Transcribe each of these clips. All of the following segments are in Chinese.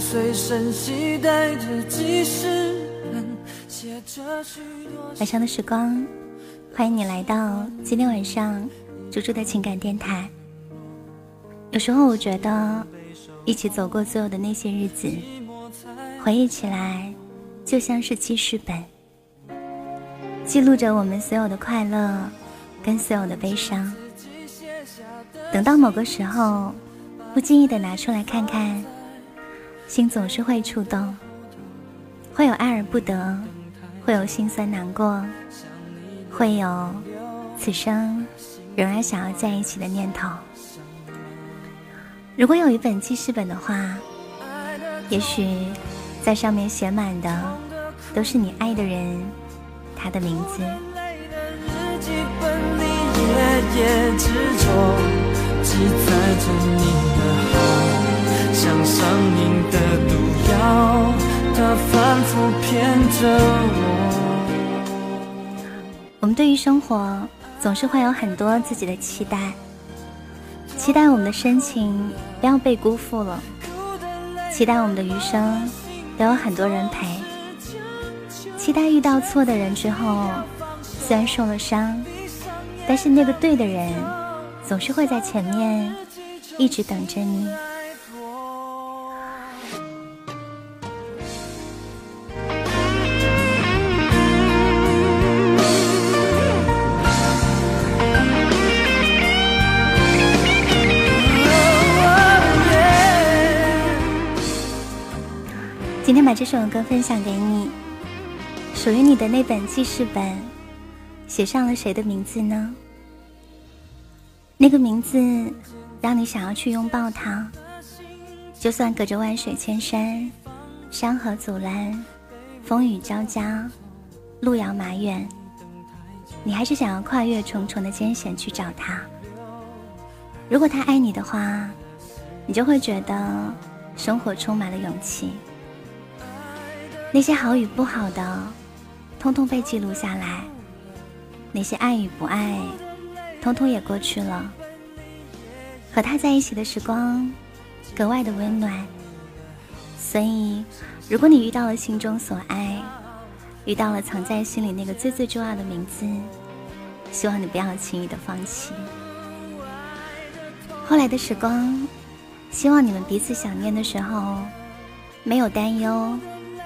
随身携带的记事本，晚上的时光，欢迎你来到今天晚上猪猪的情感电台。有时候我觉得，一起走过所有的那些日子，回忆起来就像是记事本，记录着我们所有的快乐跟所有的悲伤。等到某个时候，不经意的拿出来看看，心总是会触动，会有爱而不得，会有心酸难过，会有此生仍然想要在一起的念头。如果有一本记事本的话，也许在上面写满的都是你爱的人他的名字。反复骗着我。我们对于生活总是会有很多自己的期待，期待我们的深情不要被辜负了，期待我们的余生都有很多人陪，期待遇到错的人之后，虽然受了伤，但是那个对的人。总是会在前面一直等着你。今天把这首歌分享给你，属于你的那本记事本，写上了谁的名字呢？那个名字让你想要去拥抱他，就算隔着万水千山，山河阻拦，风雨交加，路遥马远，你还是想要跨越重重的艰险去找他。如果他爱你的话，你就会觉得生活充满了勇气。那些好与不好的，通通被记录下来；那些爱与不爱。通通也过去了。和他在一起的时光，格外的温暖。所以，如果你遇到了心中所爱，遇到了藏在心里那个最最重要的名字，希望你不要轻易的放弃。后来的时光，希望你们彼此想念的时候，没有担忧，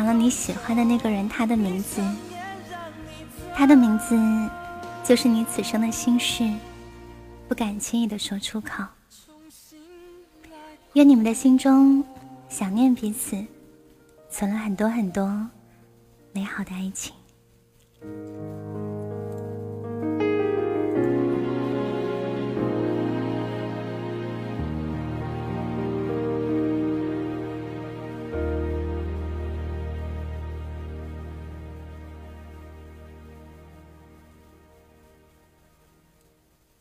藏了你喜欢的那个人，他的名字，他的名字就是你此生的心事。不敢轻易的说出口。愿你们的心中想念彼此，存了很多很多美好的爱情。